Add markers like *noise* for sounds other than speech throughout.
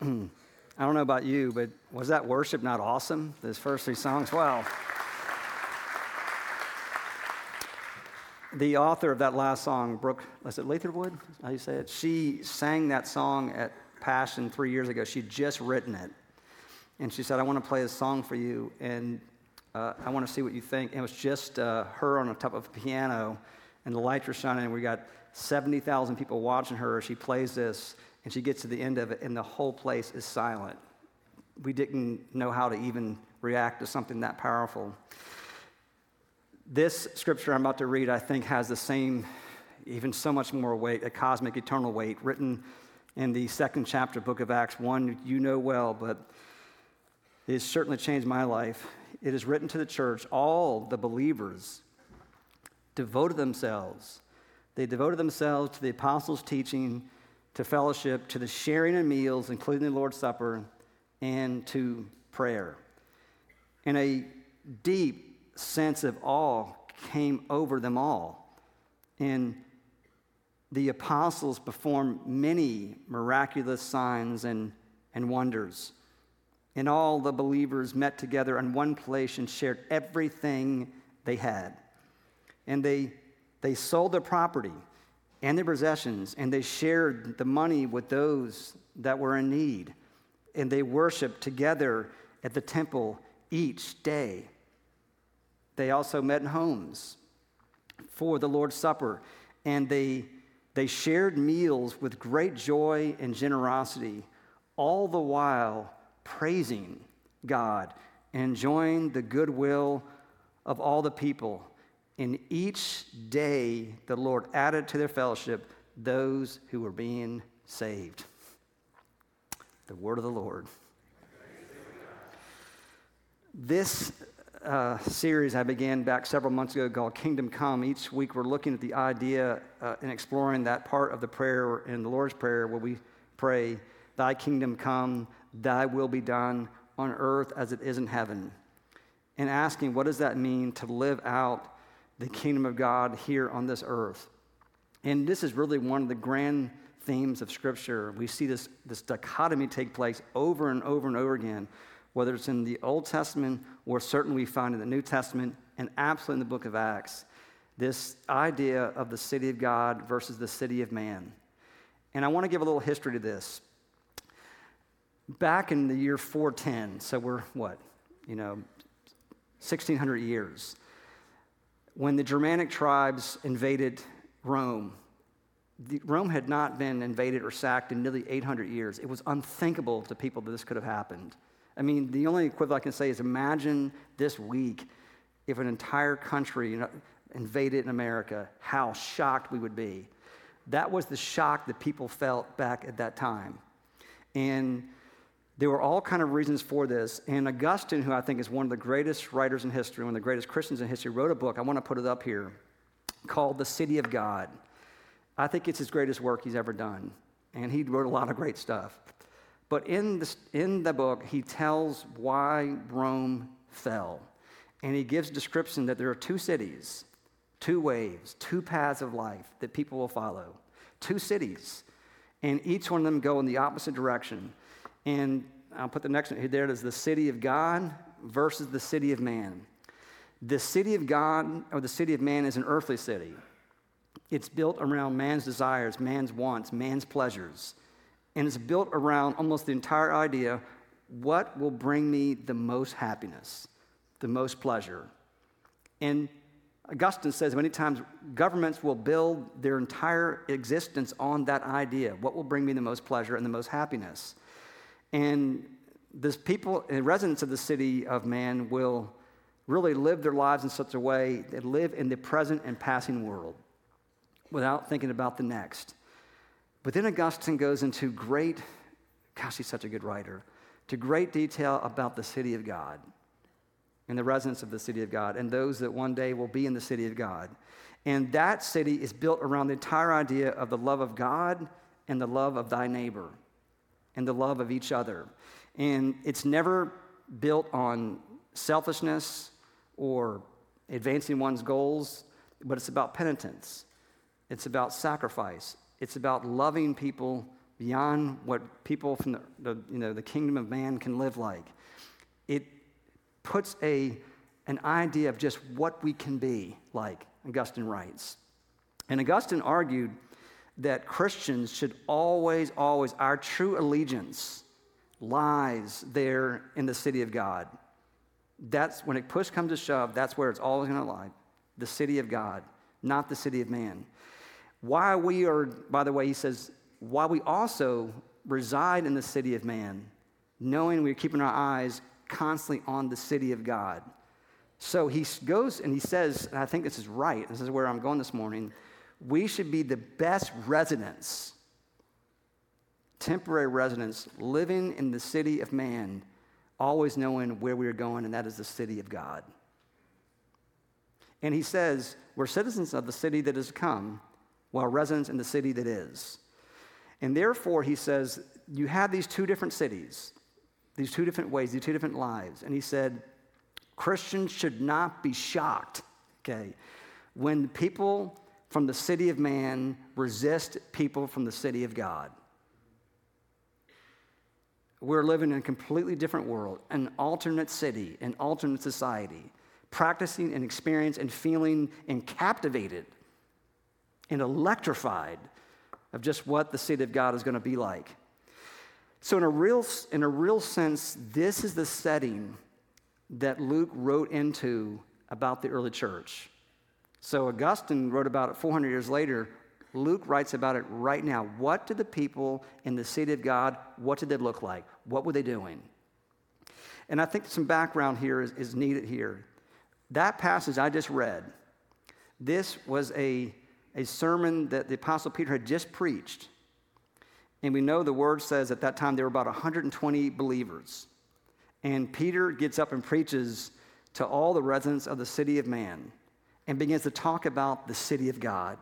*clears throat* I don't know about you, but was that worship not awesome? Those first three songs? Wow. the author of that last song, Brooke, was it Littlewood? How you say it? She sang that song at Passion three years ago. She'd just written it. And she said, I want to play a song for you, and uh, I want to see what you think. And it was just uh, her on the top of a piano, and the lights were shining, and we got 70,000 people watching her. as She plays this, and she gets to the end of it, and the whole place is silent. We didn't know how to even react to something that powerful. This scripture I'm about to read, I think, has the same, even so much more weight, a cosmic, eternal weight, written in the second chapter, book of Acts, one you know well, but it has certainly changed my life. It is written to the church, all the believers devoted themselves. They devoted themselves to the apostles' teaching, to fellowship, to the sharing of meals, including the Lord's Supper, and to prayer. And a deep sense of awe came over them all. And the apostles performed many miraculous signs and, and wonders. And all the believers met together in one place and shared everything they had. And they, they sold their property and their possessions, and they shared the money with those that were in need. And they worshiped together at the temple each day. They also met in homes for the Lord's Supper, and they, they shared meals with great joy and generosity, all the while praising God and enjoying the goodwill of all the people. And each day, the Lord added to their fellowship those who were being saved. The word of the Lord. This uh, series I began back several months ago called Kingdom Come. Each week we're looking at the idea uh, and exploring that part of the prayer in the Lord's Prayer where we pray, Thy kingdom come, Thy will be done on earth as it is in heaven. And asking, what does that mean to live out the kingdom of God here on this earth? And this is really one of the grand themes of Scripture. We see this, this dichotomy take place over and over and over again whether it's in the Old Testament or certainly we find in the New Testament and absolutely in the book of Acts, this idea of the city of God versus the city of man. And I want to give a little history to this. Back in the year 410, so we're what, you know, 1600 years, when the Germanic tribes invaded Rome, Rome had not been invaded or sacked in nearly 800 years. It was unthinkable to people that this could have happened. I mean, the only equivalent I can say is imagine this week if an entire country invaded in America, how shocked we would be. That was the shock that people felt back at that time. And there were all kind of reasons for this. And Augustine, who I think is one of the greatest writers in history, one of the greatest Christians in history, wrote a book, I want to put it up here, called The City of God. I think it's his greatest work he's ever done. And he wrote a lot of great stuff. But in, the in the book, he tells why Rome fell. And he gives description that there are two cities, two waves, two paths of life that people will follow. Two cities. And each one of them go in the opposite direction. And I'll put the next one here. There it is the city of God versus the city of man. The city of God or the city of man is an earthly city. It's built around man's desires, man's wants, man's pleasures and it's built around almost the entire idea what will bring me the most happiness, the most pleasure. And Augustine says many times governments will build their entire existence on that idea what will bring me the most pleasure and the most happiness. And this people, the residents of the city of man, will really live their lives in such a way that live in the present and passing world without thinking about the next. But then Augustine goes into great, gosh, he's such a good writer, to great detail about the city of God and the residents of the city of God and those that one day will be in the city of God. And that city is built around the entire idea of the love of God and the love of thy neighbor and the love of each other. And it's never built on selfishness or advancing one's goals, but it's about penitence. It's about sacrifice. It's about loving people beyond what people from the, the, you know, the kingdom of man can live like. It puts a, an idea of just what we can be like, Augustine writes. And Augustine argued that Christians should always, always, our true allegiance lies there in the city of God. That's when it push comes to shove, that's where it's always going to lie the city of God, not the city of man. Why we are, by the way, he says, why we also reside in the city of man, knowing we're keeping our eyes constantly on the city of God. So he goes and he says, and I think this is right, this is where I'm going this morning, we should be the best residents, temporary residents, living in the city of man, always knowing where we are going, and that is the city of God. And he says, We're citizens of the city that has come, while residents in the city that is. And therefore, he says, You have these two different cities, these two different ways, these two different lives. And he said, Christians should not be shocked, okay, when people from the city of man resist people from the city of God. We're living in a completely different world, an alternate city, an alternate society, practicing and experiencing and feeling and captivated and electrified of just what the city of God is going to be like. So, in a real, in a real sense, this is the setting that Luke wrote into about the early church. So, Augustine wrote about it 400 years later. Luke writes about it right now. What did the people in the city of God, what did they look like? What were they doing? And I think some background here is, is needed here. That passage I just read, this was a, a sermon that the Apostle Peter had just preached. And we know the word says at that time there were about 120 believers. And Peter gets up and preaches to all the residents of the city of man and begins to talk about the city of God.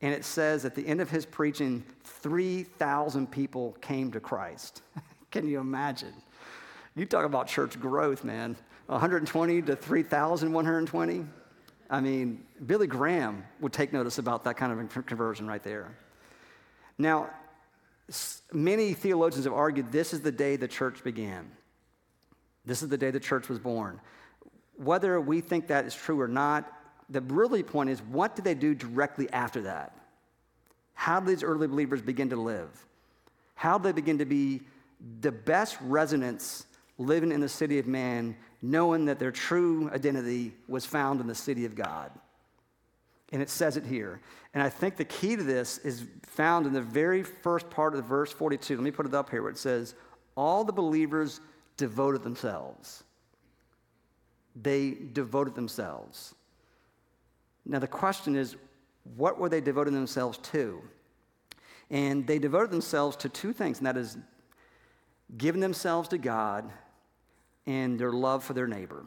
And it says at the end of his preaching, 3,000 people came to Christ. *laughs* Can you imagine? You talk about church growth, man. 120 to 3,120. I mean, Billy Graham would take notice about that kind of conversion right there. Now, many theologians have argued this is the day the church began. This is the day the church was born. Whether we think that is true or not, the really point is what did they do directly after that? How did these early believers begin to live? How did they begin to be the best residents living in the city of man knowing that their true identity was found in the city of God. And it says it here. And I think the key to this is found in the very first part of the verse 42. Let me put it up here where it says, All the believers devoted themselves. They devoted themselves. Now, the question is, what were they devoting themselves to? And they devoted themselves to two things, and that is giving themselves to God and their love for their neighbor.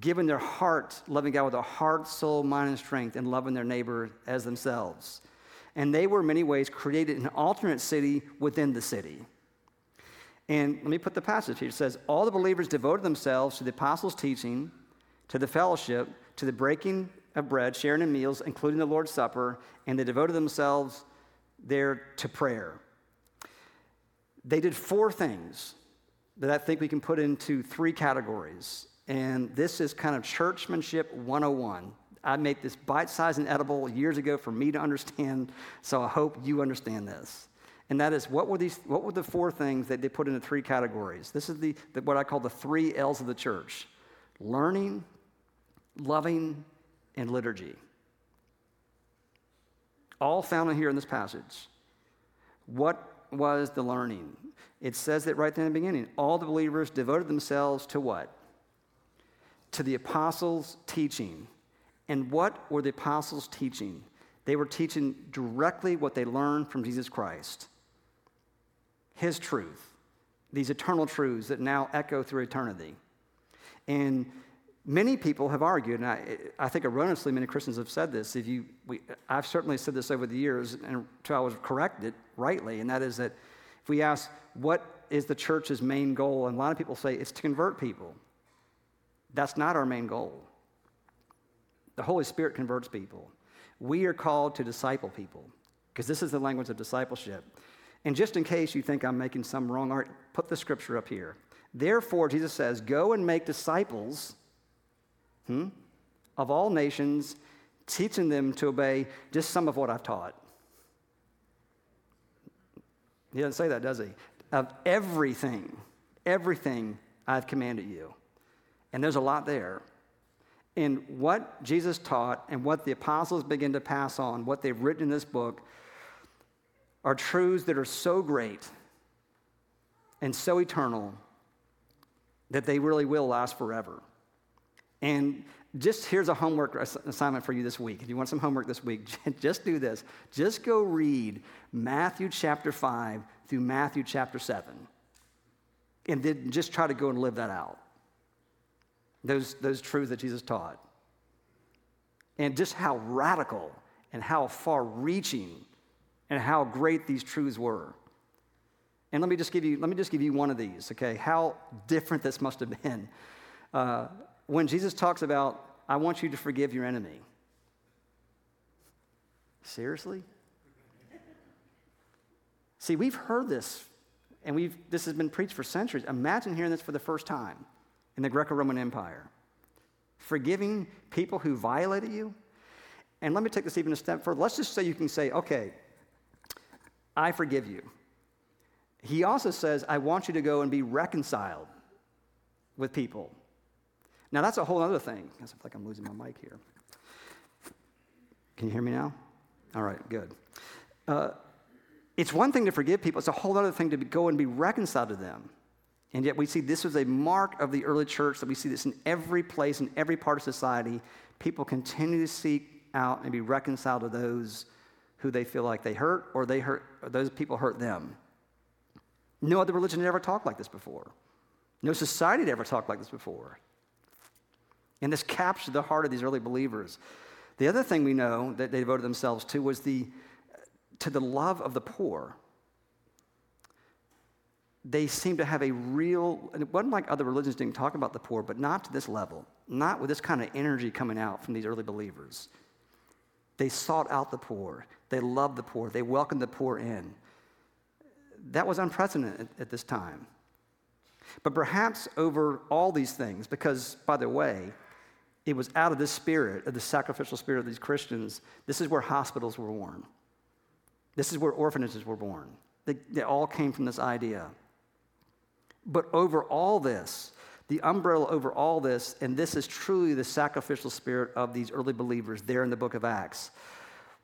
Giving their heart, loving God with a heart, soul, mind, and strength, and loving their neighbor as themselves. And they were, in many ways, created an alternate city within the city. And let me put the passage here. It says, All the believers devoted themselves to the apostles' teaching, to the fellowship, to the breaking of bread, sharing in meals, including the Lord's Supper, and they devoted themselves there to prayer. They did four things that I think we can put into three categories. And this is kind of churchmanship 101. I made this bite sized and edible years ago for me to understand, so I hope you understand this. And that is what were, these, what were the four things that they put into three categories? This is the, the, what I call the three L's of the church learning, loving, and liturgy. All found here in this passage. What was the learning? It says that right there in the beginning. All the believers devoted themselves to what? To the apostles' teaching. And what were the apostles teaching? They were teaching directly what they learned from Jesus Christ His truth, these eternal truths that now echo through eternity. And many people have argued, and I, I think erroneously many Christians have said this. If you, we, I've certainly said this over the years until I was corrected rightly, and that is that if we ask, what is the church's main goal? And a lot of people say it's to convert people. That's not our main goal. The Holy Spirit converts people. We are called to disciple people. because this is the language of discipleship. And just in case you think I'm making some wrong art, put the scripture up here. Therefore, Jesus says, Go and make disciples hmm, of all nations, teaching them to obey just some of what I've taught. He doesn't say that, does he? Of everything, everything I've commanded you. And there's a lot there. And what Jesus taught and what the apostles begin to pass on, what they've written in this book, are truths that are so great and so eternal that they really will last forever. And just here's a homework assignment for you this week. If you want some homework this week, *laughs* just do this. Just go read Matthew chapter 5 through Matthew chapter 7. And then just try to go and live that out. Those, those truths that Jesus taught. And just how radical and how far reaching and how great these truths were. And let me just give you, let me just give you one of these, okay? How different this must have been. Uh, when Jesus talks about, I want you to forgive your enemy. Seriously? See, we've heard this, and we've, this has been preached for centuries. Imagine hearing this for the first time in the Greco Roman Empire. Forgiving people who violated you. And let me take this even a step further. Let's just say you can say, okay, I forgive you. He also says, I want you to go and be reconciled with people. Now, that's a whole other thing. I feel like I'm losing my mic here. Can you hear me now? All right, good. Uh, it's one thing to forgive people, it's a whole other thing to go and be reconciled to them. And yet, we see this was a mark of the early church that we see this in every place, in every part of society. People continue to seek out and be reconciled to those who they feel like they hurt or they hurt or those people hurt them. No other religion had ever talked like this before. No society had ever talked like this before. And this captured the heart of these early believers. The other thing we know that they devoted themselves to was the to the love of the poor. They seemed to have a real, it wasn't like other religions didn't talk about the poor, but not to this level, not with this kind of energy coming out from these early believers. They sought out the poor. They loved the poor. They welcomed the poor in. That was unprecedented at, this time. But perhaps over all these things, because, by the way, it was out of this spirit, of the sacrificial spirit of these Christians, this is where hospitals were born. This is where orphanages were born. They, they all came from this idea. But over all this, the umbrella over all this, and this is truly the sacrificial spirit of these early believers there in the book of Acts,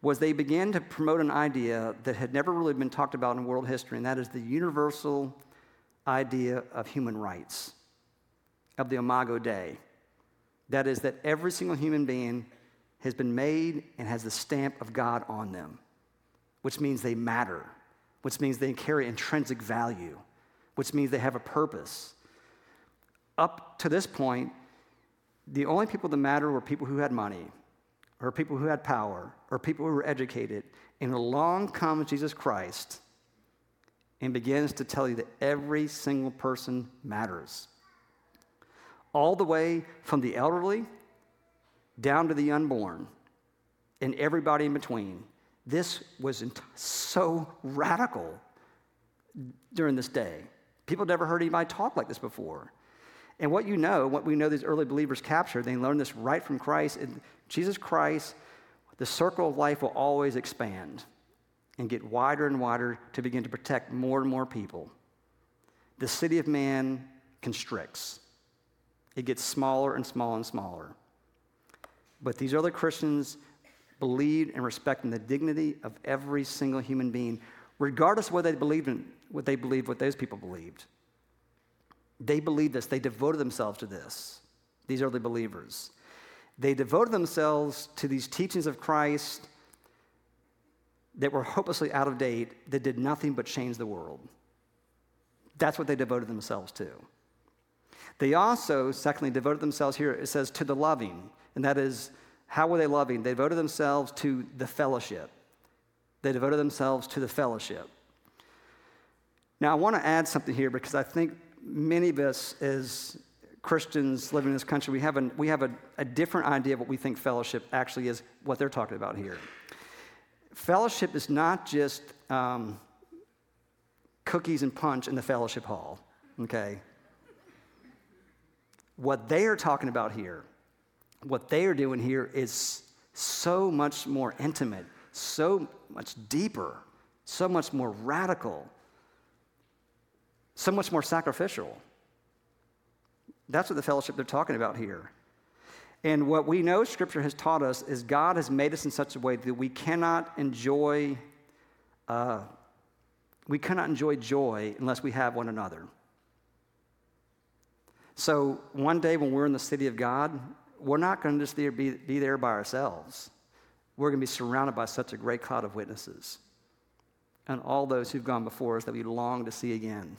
was they began to promote an idea that had never really been talked about in world history, and that is the universal idea of human rights, of the Imago Dei. That is, that every single human being has been made and has the stamp of God on them, which means they matter, which means they carry intrinsic value, which means they have a purpose up to this point, the only people that mattered were people who had money, or people who had power, or people who were educated. And along comes Jesus Christ and begins to tell you that every single person matters. All the way from the elderly down to the unborn and everybody in between. This was so radical during this day. People never heard anybody talk like this before. And what you know, what we know these early believers captured, they learned this right from Christ. And Jesus Christ, the circle of life will always expand and get wider and wider to begin to protect more and more people. The city of man constricts, it gets smaller and smaller and smaller. But these early Christians believed and respected the dignity of every single human being, regardless of what they believed in, what they believed, what those people believed. They believed this, they devoted themselves to this, these early believers. They devoted themselves to these teachings of Christ that were hopelessly out of date, that did nothing but change the world. That's what they devoted themselves to. They also, secondly, devoted themselves here, it says, to the loving. And that is, how were they loving? They devoted themselves to the fellowship. They devoted themselves to the fellowship. Now, I want to add something here because I think many of us as Christians living in this country, we have, a, we have a, a different idea of what we think fellowship actually is, what they're talking about here. Fellowship is not just um, cookies and punch in the fellowship hall, okay? What they are talking about here, what they are doing here is so much more intimate, so much deeper, so much more radical, so much more sacrificial. That's what the fellowship they're talking about here. And what we know Scripture has taught us is God has made us in such a way that we cannot enjoy, uh, we cannot enjoy joy unless we have one another. So one day when we're in the city of God, we're not going to just be, be there by ourselves. We're going to be surrounded by such a great cloud of witnesses and all those who've gone before us that we long to see again.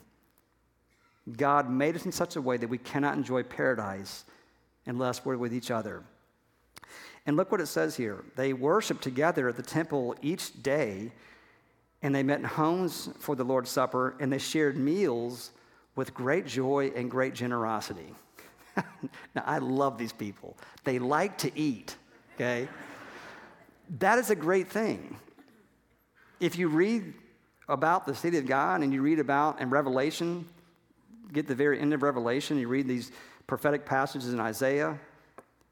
God made us in such a way that we cannot enjoy paradise unless we're with each other. And look what it says here. They worshiped together at the temple each day, and they met in homes for the Lord's Supper, and they shared meals with great joy and great generosity. *laughs* now, I love these people. They like to eat, okay? that is a great thing. If you read about the city of God and you read about in Revelation, get the very end of Revelation, you read these prophetic passages in Isaiah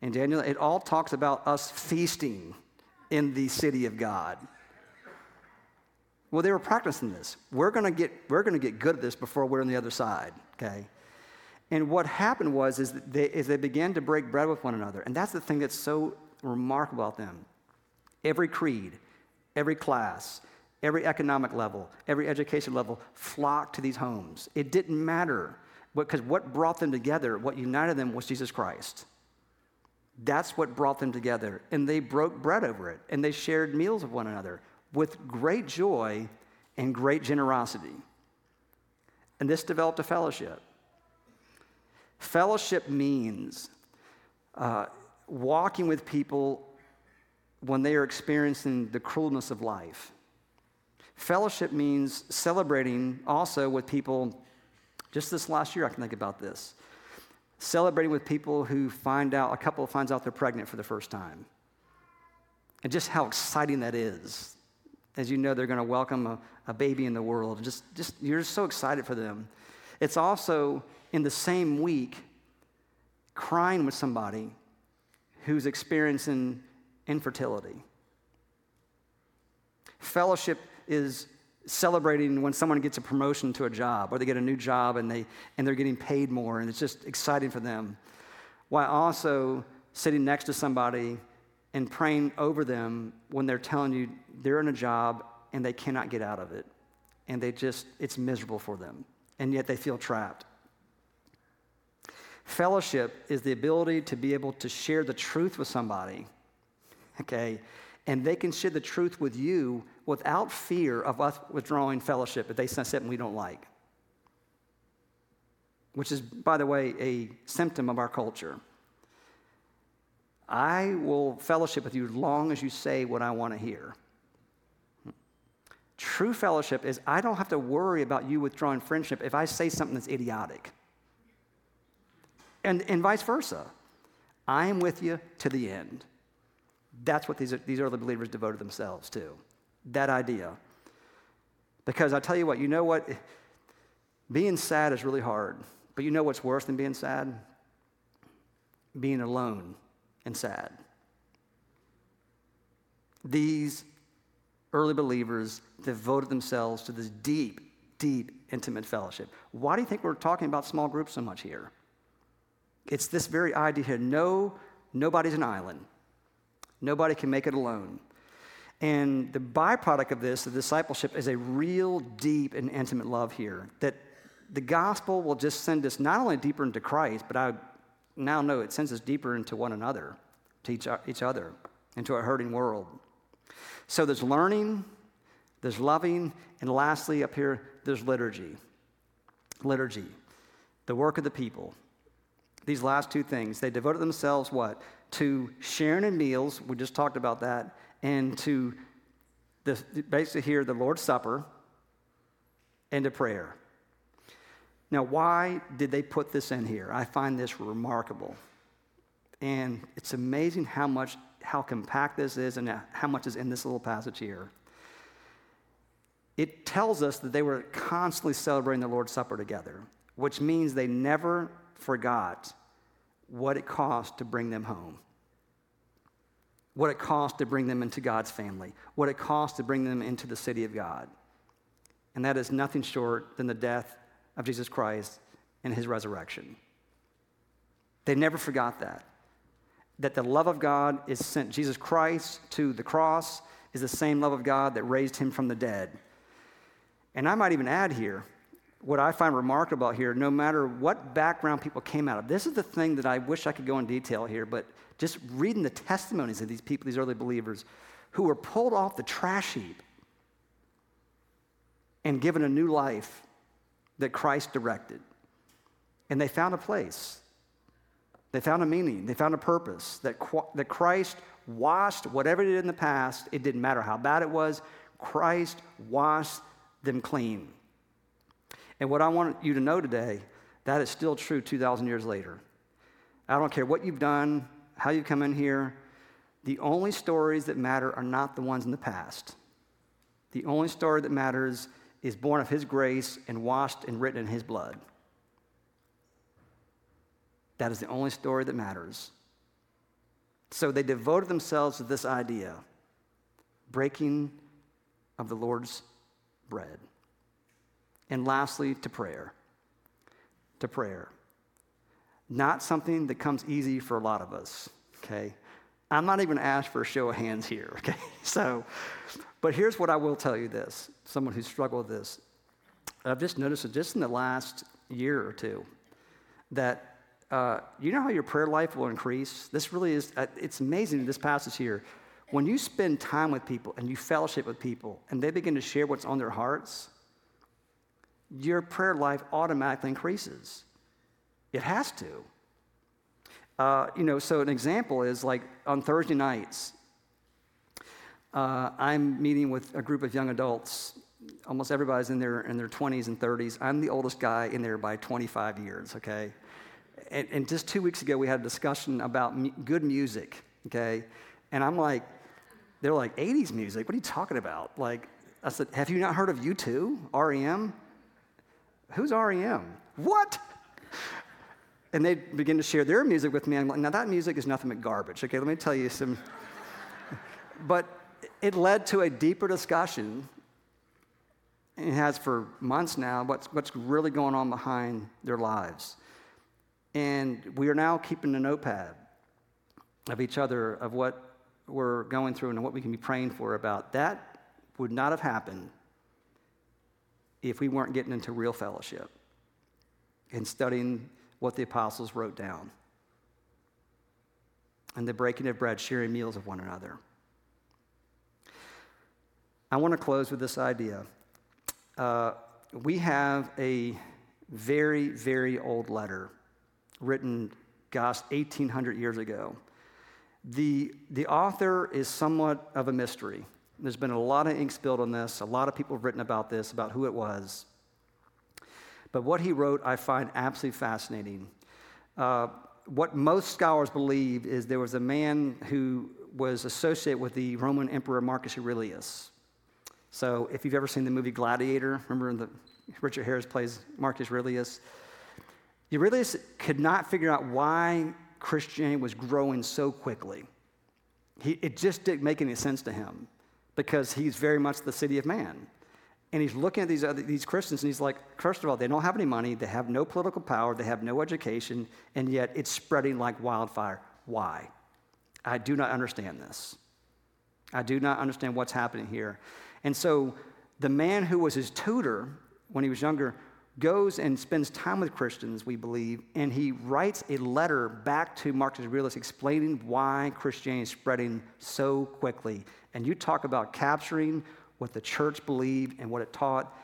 and Daniel, it all talks about us feasting in the city of God. Well, they were practicing this. We're to get we're to get good at this before we're on the other side, okay? And what happened was is they, is they began to break bread with one another. And that's the thing that's so remarkable about them. Every creed, every class, every economic level, every education level flocked to these homes. It didn't matter because what brought them together, what united them was Jesus Christ. That's what brought them together. And they broke bread over it and they shared meals with one another with great joy and great generosity. And this developed a fellowship. Fellowship means uh, walking with people when they are experiencing the cruelness of life. Fellowship means celebrating also with people just this last year, I can think about this. Celebrating with people who find out, a couple finds out they're pregnant for the first time. And just how exciting that is. As you know, they're going to welcome a, a baby in the world. Just, just, you're just so excited for them. It's also in the same week crying with somebody who's experiencing infertility. Fellowship is celebrating when someone gets a promotion to a job or they get a new job and, they, and they're getting paid more and it's just exciting for them. While also sitting next to somebody and praying over them when they're telling you they're in a job and they cannot get out of it. And they just, it's miserable for them. And yet they feel trapped. Fellowship is the ability to be able to share the truth with somebody, okay? And they can share the truth with you without fear of us withdrawing fellowship if they say something we don't like. Which is, by the way, a symptom of our culture. I will fellowship with you as long as you say what I want to hear. True fellowship is I don't have to worry about you withdrawing friendship if I say something that's idiotic. And, and vice versa. I am with you to the end. That's what these, these early believers devoted themselves to that idea. Because I tell you what, you know what? Being sad is really hard. But you know what's worse than being sad? Being alone and sad. These early believers devoted themselves to this deep, deep, intimate fellowship. Why do you think we're talking about small groups so much here? It's this very idea here. No, nobody's an island. Nobody can make it alone. And the byproduct of this, the discipleship, is a real deep and intimate love here. That the gospel will just send us not only deeper into Christ, but I now know it sends us deeper into one another, to each, each other, into a hurting world. So there's learning, there's loving, and lastly, up here, there's liturgy. Liturgy, the work of the people. These last two things, they devoted themselves what? To sharing in meals, we just talked about that, and to the, basically here the Lord's Supper and to prayer. Now, why did they put this in here? I find this remarkable. And it's amazing how much how compact this is and how much is in this little passage here. It tells us that they were constantly celebrating the Lord's Supper together, which means they never forgot what it cost to bring them home, what it cost to bring them into God's family, what it cost to bring them into the city of God. And that is nothing short than the death of Jesus Christ and his resurrection. They never forgot that. That the love of God is sent Jesus Christ to the cross is the same love of God that raised him from the dead. And I might even add here, what I find remarkable here, no matter what background people came out of, this is the thing that I wish I could go in detail here, but just reading the testimonies of these people, these early believers, who were pulled off the trash heap and given a new life that Christ directed. And they found a place. They found a meaning. They found a purpose. That, that Christ washed whatever it did in the past. It didn't matter how bad it was. Christ washed them clean. And what I want you to know today, that is still true 2,000 years later. I don't care what you've done, how you've come in here. The only stories that matter are not the ones in the past. The only story that matters is born of His grace and washed and written in His blood. That is the only story that matters. So they devoted themselves to this idea breaking of the Lord's bread. And lastly, to prayer. To prayer. Not something that comes easy for a lot of us, okay? I'm not even asked for a show of hands here, *laughs* okay? So, but here's what I will tell you this someone who struggled with this. I've just noticed just in the last year or two, that uh, you know how your prayer life will increase? This really is, uh, it's amazing this passage here. When you spend time with people and you fellowship with people and they begin to share what's on their hearts, your prayer life automatically increases. It has to. Uh, you know, so an example is like on Thursday nights, uh, I'm meeting with a group of young adults. Almost everybody's in their, in their 20s and 30s. I'm the oldest guy in there by 25 years, okay? And, and just two weeks ago, we had a discussion about mu- good music, okay? And I'm like, they're like, 80s music? What are you talking about? Like, I said, have you not heard of U2, REM? Who's REM? What? And they begin to share their music with me. I'm like, now that music is nothing but garbage. Okay, let me tell you some. *laughs* but it led to a deeper discussion. It has for months now what's, what's really going on behind their lives. And we are now keeping a notepad of each other of what we're going through and what we can be praying for about. That would not have happened if we weren't getting into real fellowship and studying what the apostles wrote down and the breaking of bread, sharing meals of one another. I want to close with this idea. Uh, we have a very, very old letter written, gosh, 1800 years ago. The, the author is somewhat of a mystery. There's been a lot of ink spilled on this, a lot of people have written about this, about who it was. But what he wrote, I find absolutely fascinating. Uh, what most scholars believe is there was a man who was associated with the Roman Emperor Marcus Aurelius. So, if you've ever seen the movie Gladiator, remember the, Richard Harris plays Marcus Aurelius? Aurelius could not figure out why Christianity was growing so quickly. He, it just didn't make any sense to him because he's very much the city of man. And he's looking at these, other, these Christians and he's like, first of all, they don't have any money, they have no political power, they have no education, and yet it's spreading like wildfire. Why? I do not understand this. I do not understand what's happening here. And so the man who was his tutor when he was younger goes and spends time with Christians, we believe, and he writes a letter back to Marcus Aurelius explaining why Christianity is spreading so quickly. And you talk about capturing what the church believed and what it taught.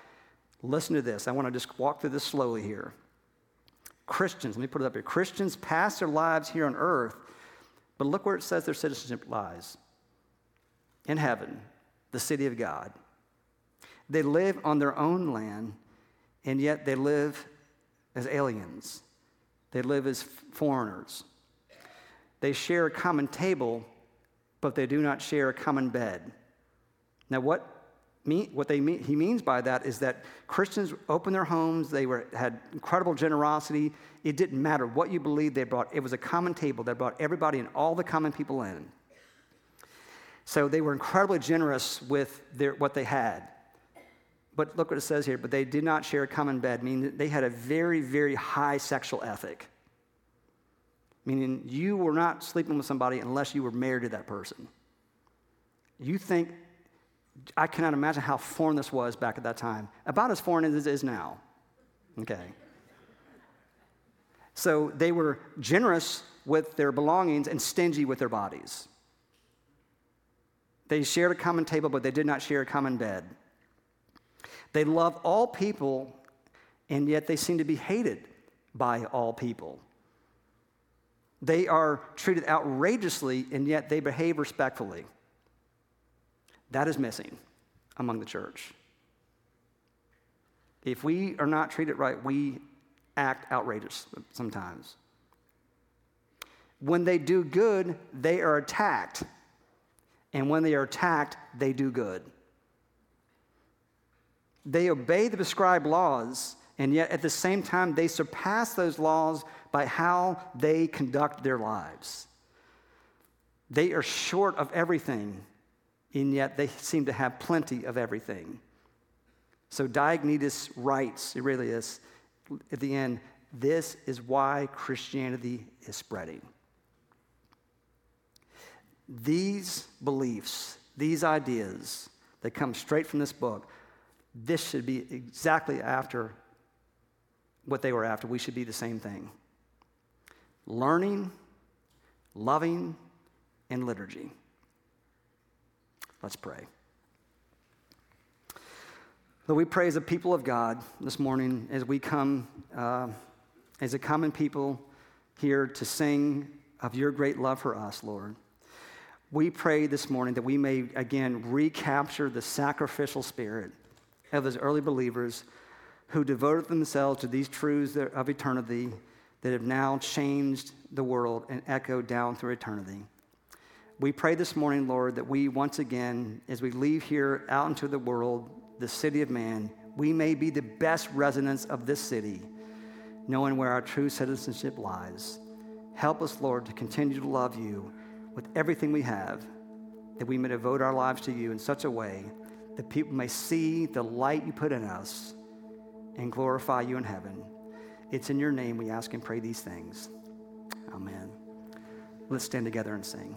Listen to this. I want to just walk through this slowly here. Christians, let me put it up here. Christians pass their lives here on earth, but look where it says their citizenship lies in heaven, the city of God. They live on their own land, and yet they live as aliens. They live as foreigners. They share a common table, but they do not share a common bed. Now, what what they mean, he means by that is that Christians opened their homes, they were, had incredible generosity. It didn't matter what you believed, they brought, it was a common table that brought everybody and all the common people in. So they were incredibly generous with their, what they had. But look what it says here, but they did not share a common bed, meaning they had a very, very high sexual ethic. Meaning you were not sleeping with somebody unless you were married to that person. You think I cannot imagine how foreign this was back at that time. About as foreign as it is now. Okay. So they were generous with their belongings and stingy with their bodies. They shared a common table, but they did not share a common bed. They love all people, and yet they seem to be hated by all people. They are treated outrageously, and yet they behave respectfully. That is missing among the church. If we are not treated right, we act outrageous sometimes. When they do good, they are attacked. And when they are attacked, they do good. They obey the prescribed laws, and yet at the same time, they surpass those laws by how they conduct their lives. They are short of everything and yet they seem to have plenty of everything. So Diognetus writes, Aurelius, at the end, this is why Christianity is spreading. These beliefs, these ideas that come straight from this book, this should be exactly after what they were after. We should be the same thing learning, loving, and liturgy. Let's pray. Lord, we pray as a people of God this morning as we come uh, as a common people here to sing of your great love for us, Lord. We pray this morning that we may again recapture the sacrificial spirit of those early believers who devoted themselves to these truths of eternity that have now changed the world and echoed down through eternity. We pray this morning, Lord, that we once again, as we leave here out into the world, the city of man, we may be the best residents of this city, knowing where our true citizenship lies. Help us, Lord, to continue to love you with everything we have, that we may devote our lives to you in such a way that people may see the light you put in us and glorify you in heaven. It's in your name we ask and pray these things. Amen. Let's stand together and sing.